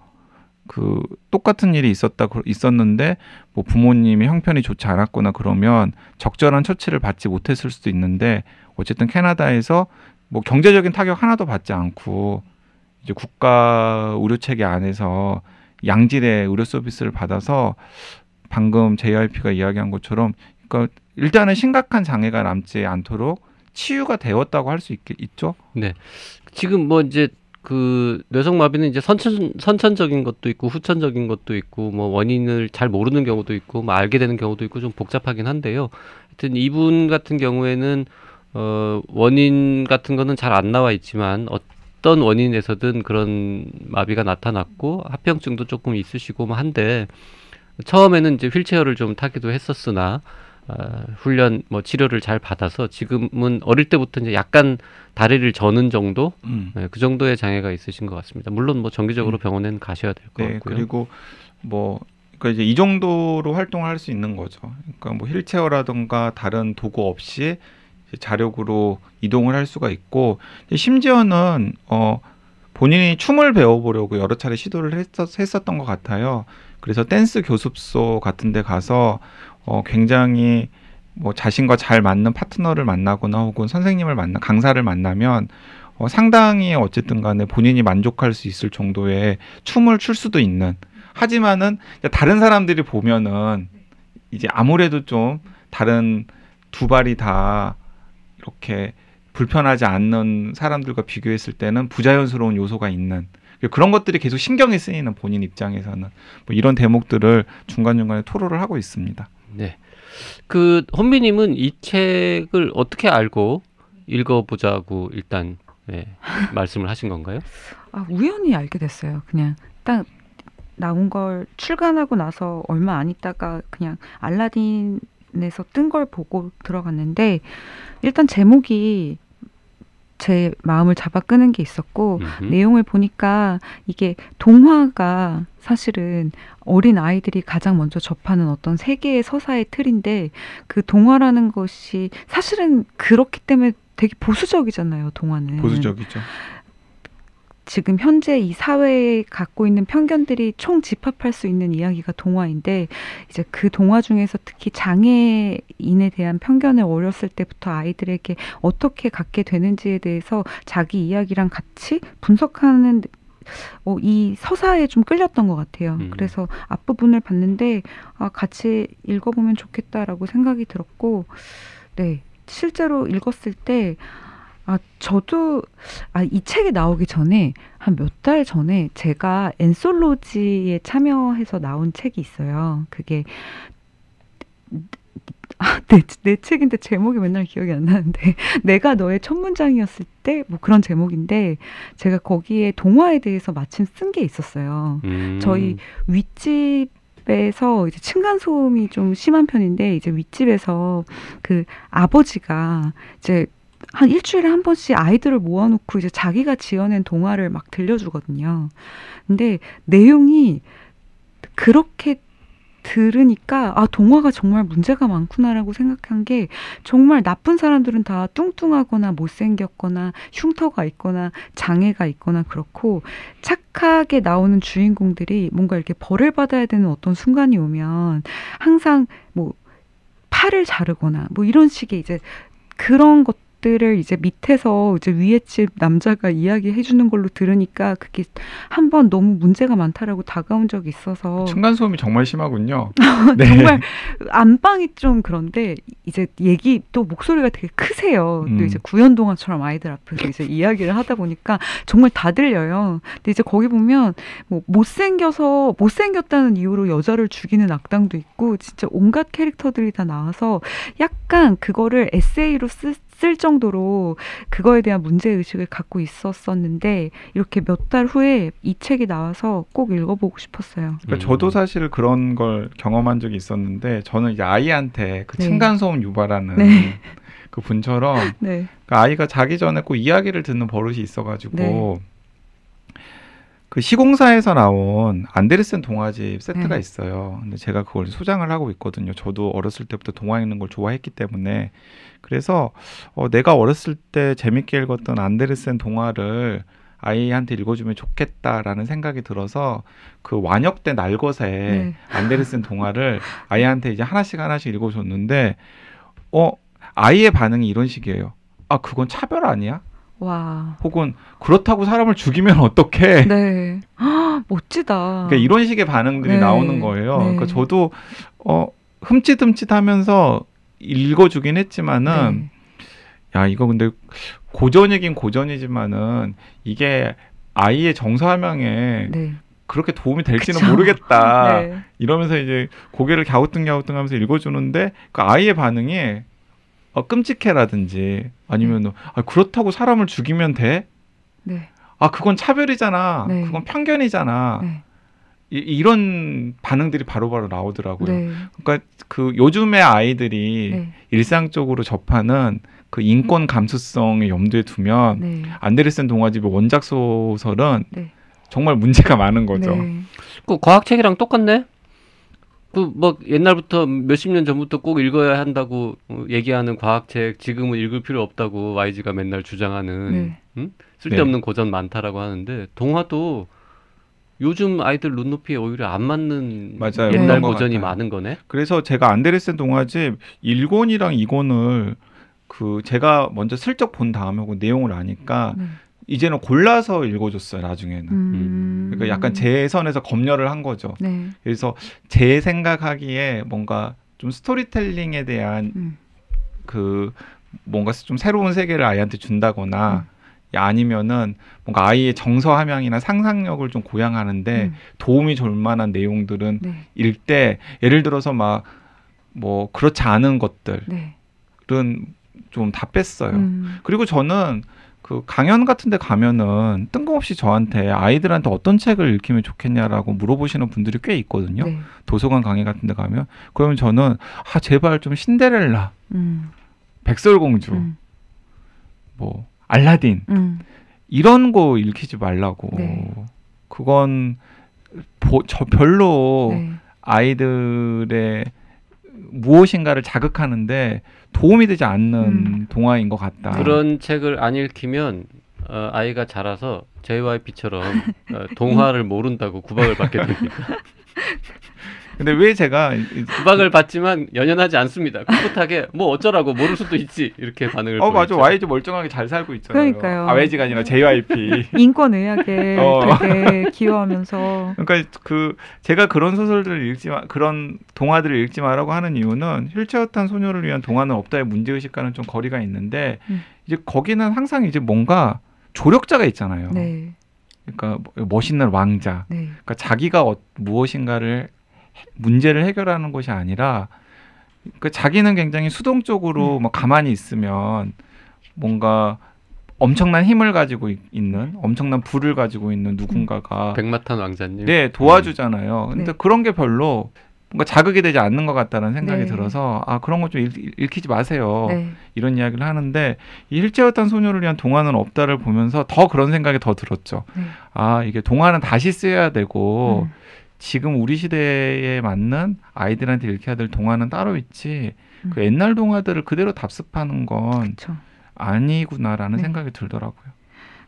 A: 그 똑같은 일이 있었다 그- 있었는데 뭐 부모님이 형편이 좋지 않았거나 그러면 적절한 처치를 받지 못했을 수도 있는데 어쨌든 캐나다에서 뭐 경제적인 타격 하나도 받지 않고 이제 국가 의료 체계 안에서 양질의 의료 서비스를 받아서 방금 JRP가 이야기한 것처럼 그러니까 일단은 심각한 장애가 남지 않도록 치유가 되었다고 할 수 있죠.
B: 지금 뭐 이제 그 뇌성마비는 이제 선천 선천적인 것도 있고 후천적인 것도 있고 뭐 원인을 잘 모르는 경우도 있고 뭐 알게 되는 경우도 있고 좀 복잡하긴 한데요. 하여튼 이분 같은 경우에는 어 원인 같은 거는 잘 안 나와 있지만 어 떤 원인에서든 그런 마비가 나타났고 합병증도 조금 있으시고 뭐 한데 처음에는 이제 휠체어를 좀 타기도 했었으나 아, 훈련 뭐 치료를 잘 받아서 지금은 어릴 때부터 이제 약간 다리를 저는 정도
A: 음.
B: 네, 그 정도의 장애가 있으신 것 같습니다. 물론 뭐 정기적으로
A: 음.
B: 병원에는 가셔야 될것
A: 네,
B: 같고요.
A: 그리고 뭐 그러니까 이제 이 정도로 활동을 할수 있는 거죠. 그러니까 뭐 휠체어라든가 다른 도구 없이 자력으로 이동을 할 수가 있고 심지어는 어 본인이 춤을 배워보려고 여러 차례 시도를 했었, 했었던 것 같아요. 그래서 댄스 교습소 같은 데 가서 어 굉장히 뭐 자신과 잘 맞는 파트너를 만나거나 혹은 선생님을 만나 강사를 만나면 어 상당히 어쨌든 간에 본인이 만족할 수 있을 정도의 춤을 출 수도 있는 하지만은 다른 사람들이 보면은 이제 아무래도 좀 다른 두 발이 다 이렇게 불편하지 않는 사람들과 비교했을 때는 부자연스러운 요소가 있는 그런 것들이 계속 신경이 쓰이는 본인 입장에서는 뭐 이런 대목들을 중간중간에 토로를 하고 있습니다.
B: 네. 그 혼비님은 이 책을 어떻게 알고 읽어보자고 일단 네, 말씀을 하신 건가요?
C: 아, 우연히 알게 됐어요. 그냥 딱 나온 걸 출간하고 나서 얼마 안 있다가 그냥 알라딘 에서 뜬 걸 보고 들어갔는데 일단 제목이 제 마음을 잡아 끄는 게 있었고
B: 음흠.
C: 내용을 보니까 이게 동화가 사실은 어린 아이들이 가장 먼저 접하는 어떤 세계의 서사의 틀인데 그 동화라는 것이 사실은 그렇기 때문에 되게 보수적이잖아요, 동화는.
A: 보수적이죠.
C: 지금 현재 이 사회에 갖고 있는 편견들이 총 집합할 수 있는 이야기가 동화인데 이제 그 동화 중에서 특히 장애인에 대한 편견을 어렸을 때부터 아이들에게 어떻게 갖게 되는지에 대해서 자기 이야기랑 같이 분석하는 어, 이 서사에 좀 끌렸던 것 같아요.
B: 음.
C: 그래서 앞부분을 봤는데 아, 같이 읽어보면 좋겠다라고 생각이 들었고, 네 실제로 읽었을 때 아, 저도, 아, 이 책이 나오기 전에, 한 몇 달 전에 제가 엔솔로지에 참여해서 나온 책이 있어요. 그게, 아, 내, 내 책인데 제목이 맨날 기억이 안 나는데 내가 너의 첫 문장이었을 때 뭐 그런 제목인데 제가 거기에 동화에 대해서 마침 쓴 게 있었어요.
B: 음.
C: 저희 윗집에서 이제 층간 소음이 좀 심한 편인데 이제 윗집에서 그 아버지가 이제 한 일주일에 한 번씩 아이들을 모아놓고 이제 자기가 지어낸 동화를 막 들려주거든요. 근데 내용이 그렇게 들으니까 아 동화가 정말 문제가 많구나라고 생각한 게 정말 나쁜 사람들은 다 뚱뚱하거나 못생겼거나 흉터가 있거나 장애가 있거나 그렇고 착하게 나오는 주인공들이 뭔가 이렇게 벌을 받아야 되는 어떤 순간이 오면 항상 뭐 팔을 자르거나 뭐 이런 식의 이제 그런 것 들을 이제 밑에서 이제 위에 집 남자가 이야기해 주는 걸로 들으니까 그게 한 번 너무 문제가 많다라고 다가온 적이 있어서
A: 층간 소음이 정말 심하군요. 네.
C: 정말 안방이 좀 그런데 이제 얘기 또 목소리가 되게 크세요.
A: 음.
C: 또 이제 구연동화처럼 아이들 앞에서 이제 이야기를 하다 보니까 정말 다 들려요. 근데 이제 거기 보면 뭐 못생겨서 못생겼다는 이유로 여자를 죽이는 악당도 있고 진짜 온갖 캐릭터들이 다 나와서 약간 그거를 에세이로 쓰, 쓸 정도로 그거에 대한 문제 의식을 갖고 있었었는데 이렇게 몇 달 후에 이 책이 나와서 꼭 읽어보고 싶었어요.
A: 그러니까
B: 음.
A: 저도 사실 그런 걸 경험한 적이 있었는데 저는 이제 아이한테 그
C: 네.
A: 층간소음 유발하는
C: 네.
A: 그 분처럼
C: 네,
A: 그 아이가 자기 전에 꼭 이야기를 듣는 버릇이 있어가지고
C: 네.
A: 그 시공사에서 나온 안데르센 동화집 세트가
C: 네.
A: 있어요. 근데 제가 그걸 소장을 하고 있거든요. 저도 어렸을 때부터 동화 읽는 걸 좋아했기 때문에 그래서 어, 내가 어렸을 때 재밌게 읽었던 안데르센 동화를 아이한테 읽어주면 좋겠다라는 생각이 들어서 그 완역 대 날것에
C: 네.
A: 안데르센 동화를 아이한테 이제 하나씩 하나씩 읽어줬는데 어 아이의 반응이 이런 식이에요. 아 그건 차별 아니야?
C: 와,
A: 혹은 그렇다고 사람을 죽이면 어떡해?
C: 네, 헉, 멋지다.
A: 그러니까 이런 식의 반응들이
C: 네.
A: 나오는 거예요.
C: 네.
A: 그러니까 저도 어 흠칫흠칫하면서 읽어주긴 했지만은
C: 네.
A: 야 이거 근데 고전이긴 고전이지만은 이게 아이의 정서함양에
C: 네.
A: 그렇게 도움이 될지는
C: 그쵸.
A: 모르겠다.
C: 네.
A: 이러면서 이제 고개를 갸우뚱갸우뚱하면서 읽어주는데 그 아이의 반응이 어, 끔찍해라든지 아니면 아, 그렇다고 사람을 죽이면 돼?
C: 네.
A: 아 그건 차별이잖아.
C: 네.
A: 그건 편견이잖아.
C: 네.
A: 이, 이런 반응들이 바로바로 나오더라고요.
C: 네.
A: 그러니까 그 요즘의 아이들이
C: 네.
A: 일상적으로 접하는 그 인권 감수성을 염두에 두면
C: 네.
A: 안데르센 동화집의 원작 소설은
C: 네.
A: 정말 문제가 많은 거죠.
C: 네.
B: 그 과학책이랑 똑같네. 그뭐 옛날부터 몇십 년 전부터 꼭 읽어야 한다고 어, 얘기하는 과학책 지금은 읽을 필요 없다고 YG가 맨날 주장하는
C: 네.
B: 응? 쓸데없는 고전 많다라고 하는데 동화도 요즘 아이들 눈높이에 오히려 안 맞는
A: 맞아요.
B: 옛날 고전이. 많은 거네.
A: 그래서 제가 안데르센 동화집 1권이랑 2권을 그 제가 먼저 슬쩍 본 다음에 그 내용을 아니까
C: 네.
A: 이제는 골라서 읽어줬어요 나중에는.
C: 음.
A: 그러니까 약간 제 선에서 검열을 한 거죠.
C: 네.
A: 그래서 제 생각하기에 뭔가 좀 스토리텔링에 대한
C: 음.
A: 그 뭔가 좀 새로운 세계를 아이한테 준다거나 야, 아니면은 뭔가 아이의 정서 함양이나 상상력을 좀 고양하는데
C: 음.
A: 도움이 줄 만한 내용들은
C: 네.
A: 읽때 예를 들어서 막 뭐 그렇지 않은 것들은
C: 네.
A: 좀다 뺐어요.
C: 음.
A: 그리고 저는 그 강연 같은 데 가면은 뜬금없이 저한테 아이들한테 어떤 책을 읽히면 좋겠냐라고 물어보시는 분들이 꽤 있거든요.
C: 네.
A: 도서관 강의 같은 데 가면 그러면 저는 아 제발 좀 신데렐라,
C: 음.
A: 백설공주,
C: 음.
A: 뭐 알라딘
C: 음.
A: 이런 거 읽히지 말라고.
C: 네.
A: 그건 보, 저 별로
C: 네.
A: 아이들의 무엇인가를 자극하는데 도움이 되지 않는
C: 음.
A: 동화인 것 같다.
B: 그런 책을 안 읽히면 어, 아이가 자라서 JYP처럼 어, 동화를 모른다고 구박을 받게 됩니다.
A: 근데 왜 제가 이-
B: 구박을 받지만 연연하지 않습니다. 꿋꿋하게 뭐 어쩌라고 모를 수도 있지 이렇게 반응을
A: 어 맞아
B: 보이죠.
A: YG 멀쩡하게 잘 살고 있잖아요.
C: 그러니까요.
A: 아 YG가 아니라 JYP.
C: 인권 의학에
A: 어.
C: 되게 기여하면서
A: 그러니까 그 제가 그런 소설들을 읽지 마, 그런 동화들을 읽지 마라고 하는 이유는 휠체어탄 소녀를 위한 동화는 없다의 문제 의식과는 좀 거리가 있는데
C: 음.
A: 이제 거기는 항상 이제 뭔가 조력자가 있잖아요.
C: 네.
A: 그러니까 뭐- 멋있는 왕자.
C: 네.
A: 그러니까 자기가 어, 무엇인가를 해- 문제를 해결하는 것이 아니라 그 자기는 굉장히 수동적으로 뭐 가만히 있으면 뭔가 엄청난 힘을 가지고 있- 있는 엄청난 부를 가지고 있는 누군가가
B: 백마탄 왕자님.
A: 네 도와주잖아요. 근데
C: 네.
A: 그런 게 별로 뭔가 자극이 되지 않는 것 같다는 생각이
C: 네.
A: 들어서 아 그런 거 좀 읽히지 마세요.
C: 네.
A: 이런 이야기를 하는데 이 일제였던 소녀를 위한 동화는 없다를 보면서 더 그런 생각이 더 들었죠.
C: 네.
A: 아 이게 동화는 다시 쓰여야 되고
C: 음.
A: 지금 우리 시대에 맞는 아이들한테 읽혀야 될 동화는 따로 있지
C: 음.
A: 그 옛날 동화들을 그대로 답습하는 건
C: 그렇죠.
A: 아니구나라는
C: 네.
A: 생각이 들더라고요.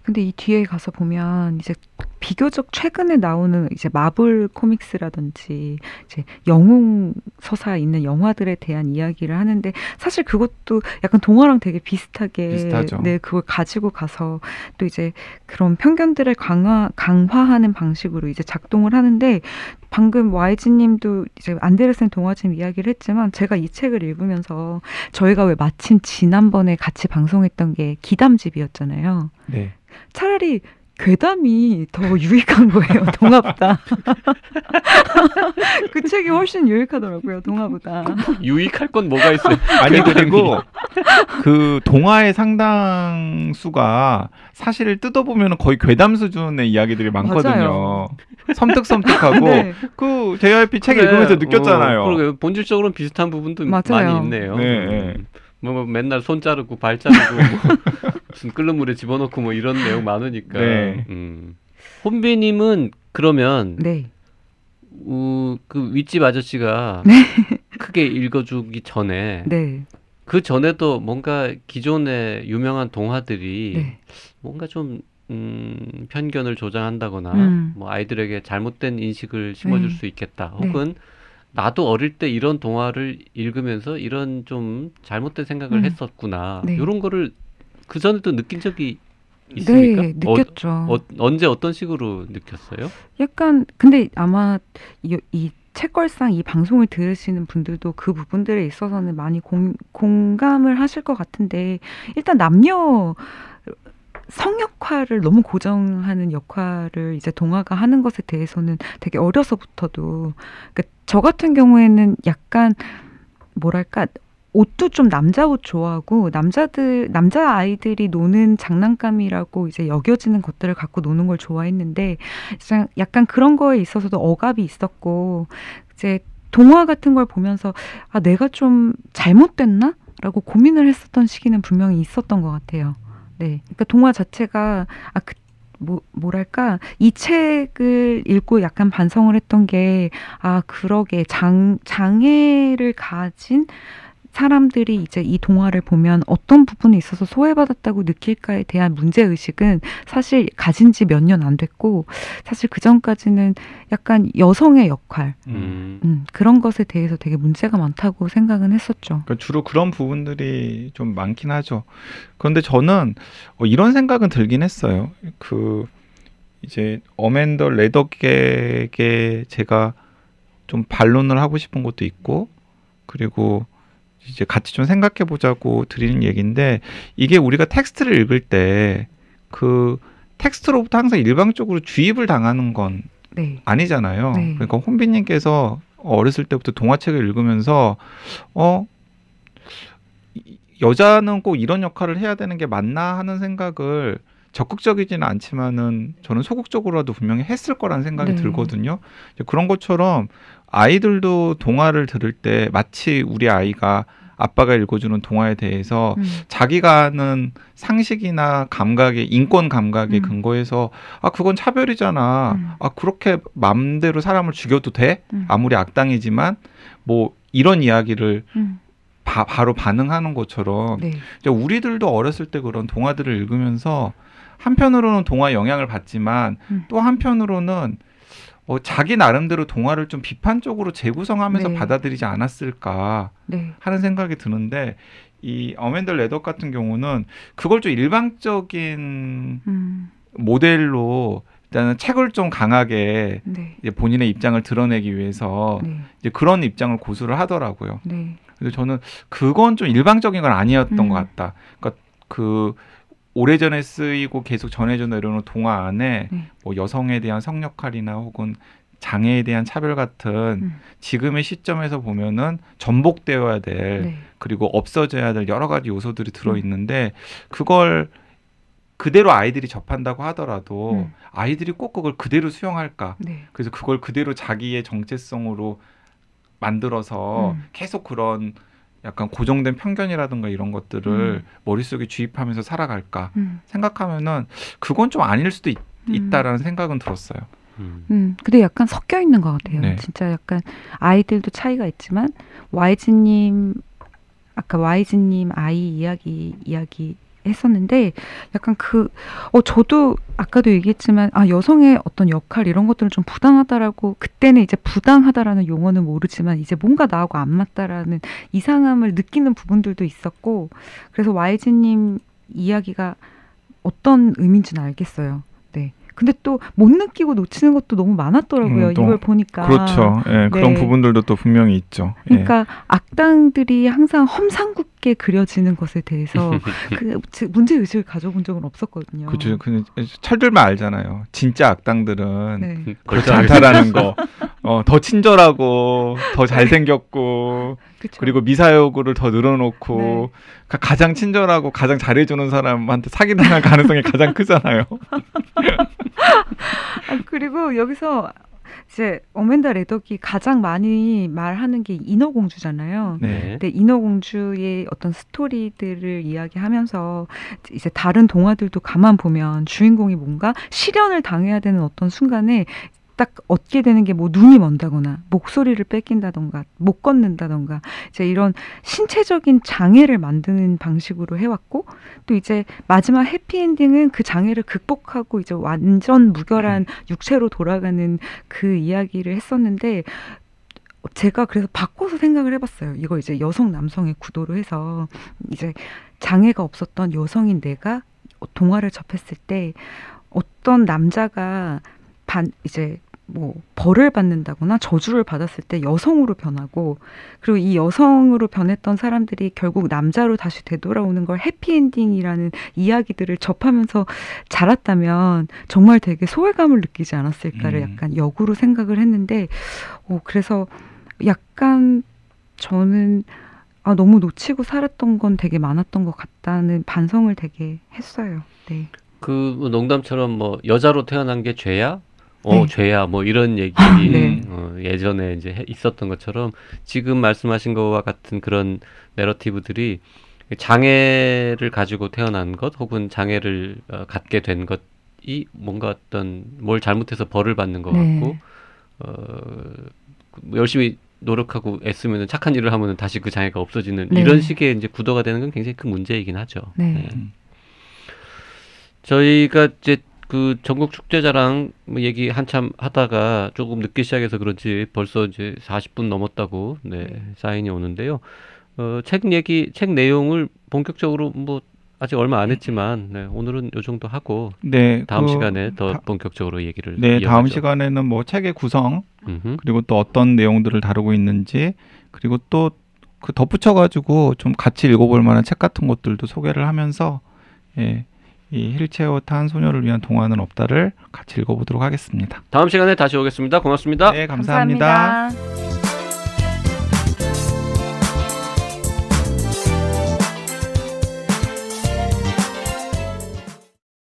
C: 근데 이 뒤에 가서 보면 이제 비교적 최근에 나오는 이제 마블 코믹스라든지 이제 영웅 서사 있는 영화들에 대한 이야기를 하는데 사실 그것도 약간 동화랑 되게 비슷하게
A: 비슷하죠.
C: 네 그걸 가지고 가서 또 이제 그런 편견들을 강화 강화하는 방식으로 이제 작동을 하는데 방금 YG님도 이제 안데르센 동화집 이야기를 했지만 제가 이 책을 읽으면서 저희가 왜 마침 지난번에 같이 방송했던 게 기담집이었잖아요.
A: 네.
C: 차라리 괴담이 더 유익한 거예요 동화보다 그 책이 훨씬 유익하더라고요 동화보다
B: 유익할 건 뭐가 있어요?
A: 아니. 그리고 그 동화의 상당수가 사실을 뜯어보면 거의 괴담 수준의 이야기들이 많거든요.
C: 맞아요.
A: 섬뜩섬뜩하고
C: 네.
A: 그 JYP 책
B: 그래,
A: 읽으면서 느꼈잖아요.
B: 어, 그러게 본질적으로는 비슷한 부분도
C: 맞아요.
B: 많이 있네요.
A: 네,
B: 음.
A: 네.
B: 뭐, 뭐 맨날 손 자르고 발 자르고 뭐 무슨 끓는 물에 집어넣고 뭐 이런 내용 많으니까.
A: 네.
B: 음. 혼비님은 그러면
C: 네
B: 우, 그 윗집 아저씨가 크게 읽어주기 전에
C: 네,
B: 그 전에도 뭔가 기존의 유명한 동화들이
C: 네.
B: 뭔가 좀 음, 편견을 조장한다거나
C: 음.
B: 뭐 아이들에게 잘못된 인식을 심어줄
C: 네.
B: 수 있겠다.
C: 네.
B: 혹은 나도 어릴 때 이런 동화를 읽으면서 이런 좀 잘못된 생각을
C: 음.
B: 했었구나.
C: 네.
B: 이런 거를 그 전에도 느낀 적이 있습니까?
C: 네 느꼈죠
B: 어, 언제 어떤 식으로 느꼈어요?
C: 약간 근데 아마 이, 이 책걸상 이 방송을 들으시는 분들도 그 부분들에 있어서는 많이 공, 공감을 하실 것 같은데 일단 남녀 성역화를 너무 고정하는 역할을 이제 동화가 하는 것에 대해서는 되게 어려서부터도 그러니까 저 같은 경우에는 약간 뭐랄까 옷도 좀 남자 옷 좋아하고 남자들 남자 아이들이 노는 장난감이라고 이제 여겨지는 것들을 갖고 노는 걸 좋아했는데 약간 그런 거에 있어서도 억압이 있었고 이제 동화 같은 걸 보면서 아 내가 좀 잘못됐나? 라고 고민을 했었던 시기는 분명히 있었던 것 같아요. 네. 그러니까 동화 자체가 아 그 뭐, 뭐랄까 이 책을 읽고 약간 반성을 했던 게 아 그러게 장 장애를 가진 사람들이 이제 이 동화를 보면 어떤 부분에 있어서 소외받았다고 느낄까에 대한 문제 의식은 사실 가진 지 몇 년 안 됐고 사실 그 전까지는 약간 여성의 역할
B: 음.
C: 음, 그런 것에 대해서 되게 문제가 많다고 생각은 했었죠.
A: 그러니까 주로 그런 부분들이 좀 많긴 하죠. 그런데 저는 어, 이런 생각은 들긴 했어요. 그 이제 어맨더 레더객에 제가 좀 반론을 하고 싶은 것도 있고 그리고 이제 같이 좀 생각해 보자고 드리는 얘기인데 이게 우리가 텍스트를 읽을 때 그 텍스트로부터 항상 일방적으로 주입을 당하는 건
C: 네.
A: 아니잖아요.
C: 네.
A: 그러니까 혼비님께서 어렸을 때부터 동화책을 읽으면서 어 이- 여자는 꼭 이런 역할을 해야 되는 게 맞나 하는 생각을 적극적이지는 않지만은 저는 소극적으로라도 분명히 했을 거라는 생각이
C: 네.
A: 들거든요. 이제 그런 것처럼 아이들도 동화를 들을 때 마치 우리 아이가 아빠가 읽어주는 동화에 대해서
C: 음,
A: 자기가 아는 상식이나 감각의 인권 감각에
C: 음.
A: 근거해서 아 그건 차별이잖아.
C: 음.
A: 아 그렇게 맘대로 사람을 죽여도 돼?
C: 음.
A: 아무리 악당이지만 뭐 이런 이야기를
C: 음,
A: 바, 바로 반응하는 것처럼
C: 네.
A: 이제 우리들도 어렸을 때 그런 동화들을 읽으면서 한편으로는 동화 영향을 받지만
C: 음.
A: 또 한편으로는 어, 자기 나름대로 동화를 좀 비판적으로 재구성하면서
C: 네.
A: 받아들이지 않았을까
C: 네.
A: 하는 생각이 드는데 이 어맨더 레더 같은 경우는 그걸 좀 일방적인
C: 음,
A: 모델로 일단은 책을 좀 강하게
C: 네.
A: 이제 본인의 입장을 드러내기 위해서
C: 네.
A: 이제 그런 입장을 고수를 하더라고요.
C: 네.
A: 그래서 저는 그건 좀 일방적인 건 아니었던
C: 음.
A: 것 같다. 그러니까 그 오래전에 쓰이고 계속 전해져 내려오는 동화 안에
C: 네.
A: 뭐 여성에 대한 성역할이나 혹은 장애에 대한 차별 같은
C: 음.
A: 지금의 시점에서 보면은 전복되어야 될
C: 네.
A: 그리고 없어져야 될 여러 가지 요소들이 들어 있는데 그걸 그대로 아이들이 접한다고 하더라도
C: 음.
A: 아이들이 꼭 그걸 그대로 수용할까?
C: 네.
A: 그래서 그걸 그대로 자기의 정체성으로 만들어서
C: 음.
A: 계속 그런 약간 고정된 편견이라든가 이런 것들을
C: 음.
A: 머릿속에 주입하면서 살아갈까
C: 음.
A: 생각하면은 그건 좀 아닐 수도 있,
C: 음.
A: 있다라는 생각은 들었어요.
B: 음.
C: 음, 근데 약간 섞여 있는 것 같아요.
A: 네.
C: 진짜 약간 아이들도 차이가 있지만 YG님 아까 YG님 아이 이야기 이야기 했었는데 약간 그 어 저도 아까도 얘기했지만 아 여성의 어떤 역할 이런 것들은 좀 부당하다라고 그때는 이제 부당하다라는 용어는 모르지만 이제 뭔가 나하고 안 맞다라는 이상함을 느끼는 부분들도 있었고 그래서 YG님 이야기가 어떤 의미인지는 알겠어요. 네. 근데 또 못 느끼고 놓치는 것도 너무 많았더라고요.
A: 음, 또
C: 이걸 보니까.
A: 그렇죠. 예, 그런
C: 네.
A: 부분들도 또 분명히 있죠. 예.
C: 그러니까 악당들이 항상 험상궂게 그려지는 것에 대해서 그 제- 문제 의식을 가져본 적은 없었거든요.
A: 그죠. 그 철들만 알잖아요. 진짜 악당들은
C: 네.
A: 그렇지 않다라는 거. 어, 더 친절하고 더 잘생겼고
C: 그쵸.
A: 그리고 미사여구를 더 늘어놓고
C: 네.
A: 가- 가장 친절하고 가장 잘해주는 사람한테 사기당할 가능성이 가장 크잖아요.
C: 아, 그리고 여기서 이제 어멘다 레덕이 가장 많이 말하는 게 인어공주잖아요.
A: 네.
B: 네.
C: 근데 인어공주의 어떤 스토리들을 이야기하면서 이제 다른 동화들도 가만 보면 주인공이 뭔가 실현을 당해야 되는 어떤 순간에 딱 얻게 되는 게 뭐 눈이 먼다거나 목소리를 뺏긴다던가 못 걷는다던가 이제 이런 신체적인 장애를 만드는 방식으로 해왔고 또 이제 마지막 해피엔딩은 그 장애를 극복하고 이제 완전 무결한 육체로 돌아가는 그 이야기를 했었는데 제가 그래서 바꿔서 생각을 해봤어요. 이거 이제 여성 남성의 구도로 해서 이제 장애가 없었던 여성인 내가 동화를 접했을 때 어떤 남자가 반 이제 뭐 벌을 받는다거나 저주를 받았을 때 여성으로 변하고 그리고 이 여성으로 변했던 사람들이 결국 남자로 다시 되돌아오는 걸 해피엔딩이라는 이야기들을 접하면서 자랐다면 정말 되게 소외감을 느끼지 않았을까를
A: 음.
C: 약간 역으로 생각을 했는데 어 그래서 약간 저는 아 너무 놓치고 살았던 건 되게 많았던 것 같다는 반성을 되게 했어요. 네.
B: 그 농담처럼 뭐 여자로 태어난 게 죄야? 어
C: 네.
B: 죄야 뭐 이런 얘기
C: 네.
B: 어, 예전에 이제 해- 있었던 것처럼 지금 말씀하신 거와 같은 그런 내러티브들이 장애를 가지고 태어난 것 혹은 장애를 어, 갖게 된 것이 뭔가 어떤 뭘 잘못해서 벌을 받는 것
C: 네.
B: 같고 어, 그 열심히 노력하고 애쓰면 착한 일을 하면 다시 그 장애가 없어지는
C: 네.
B: 이런 식의 이제 구도가 되는 건 굉장히 큰 문제이긴 하죠.
C: 네.
B: 저희가 이제 그 전국 축제자랑 뭐 얘기 한참 하다가 조금 늦게 시작해서 그런지 벌써 이제 40분 넘었다고 네,
C: 네.
B: 사인이 오는데요. 어, 책 얘기, 책 내용을 본격적으로 뭐 아직 얼마 안 했지만 네, 오늘은 요 정도 하고
A: 네.
B: 다음
A: 그
B: 시간에 더
A: 다-
B: 본격적으로 얘기를
A: 네, 다음
B: 이어가죠.
A: 시간에는 뭐 책의 구성
B: 음흠.
A: 그리고 또 어떤 내용들을 다루고 있는지 그리고 또 그 덧붙여 가지고 좀 같이 읽어볼 만한 책 같은 것들도 소개를 하면서 예, 이 힐체어 탄 소녀를 위한 동화는 없다를 같이 읽어보도록 하겠습니다.
B: 다음 시간에 다시 오겠습니다. 고맙습니다.
A: 네, 감사합니다.
C: 감사합니다.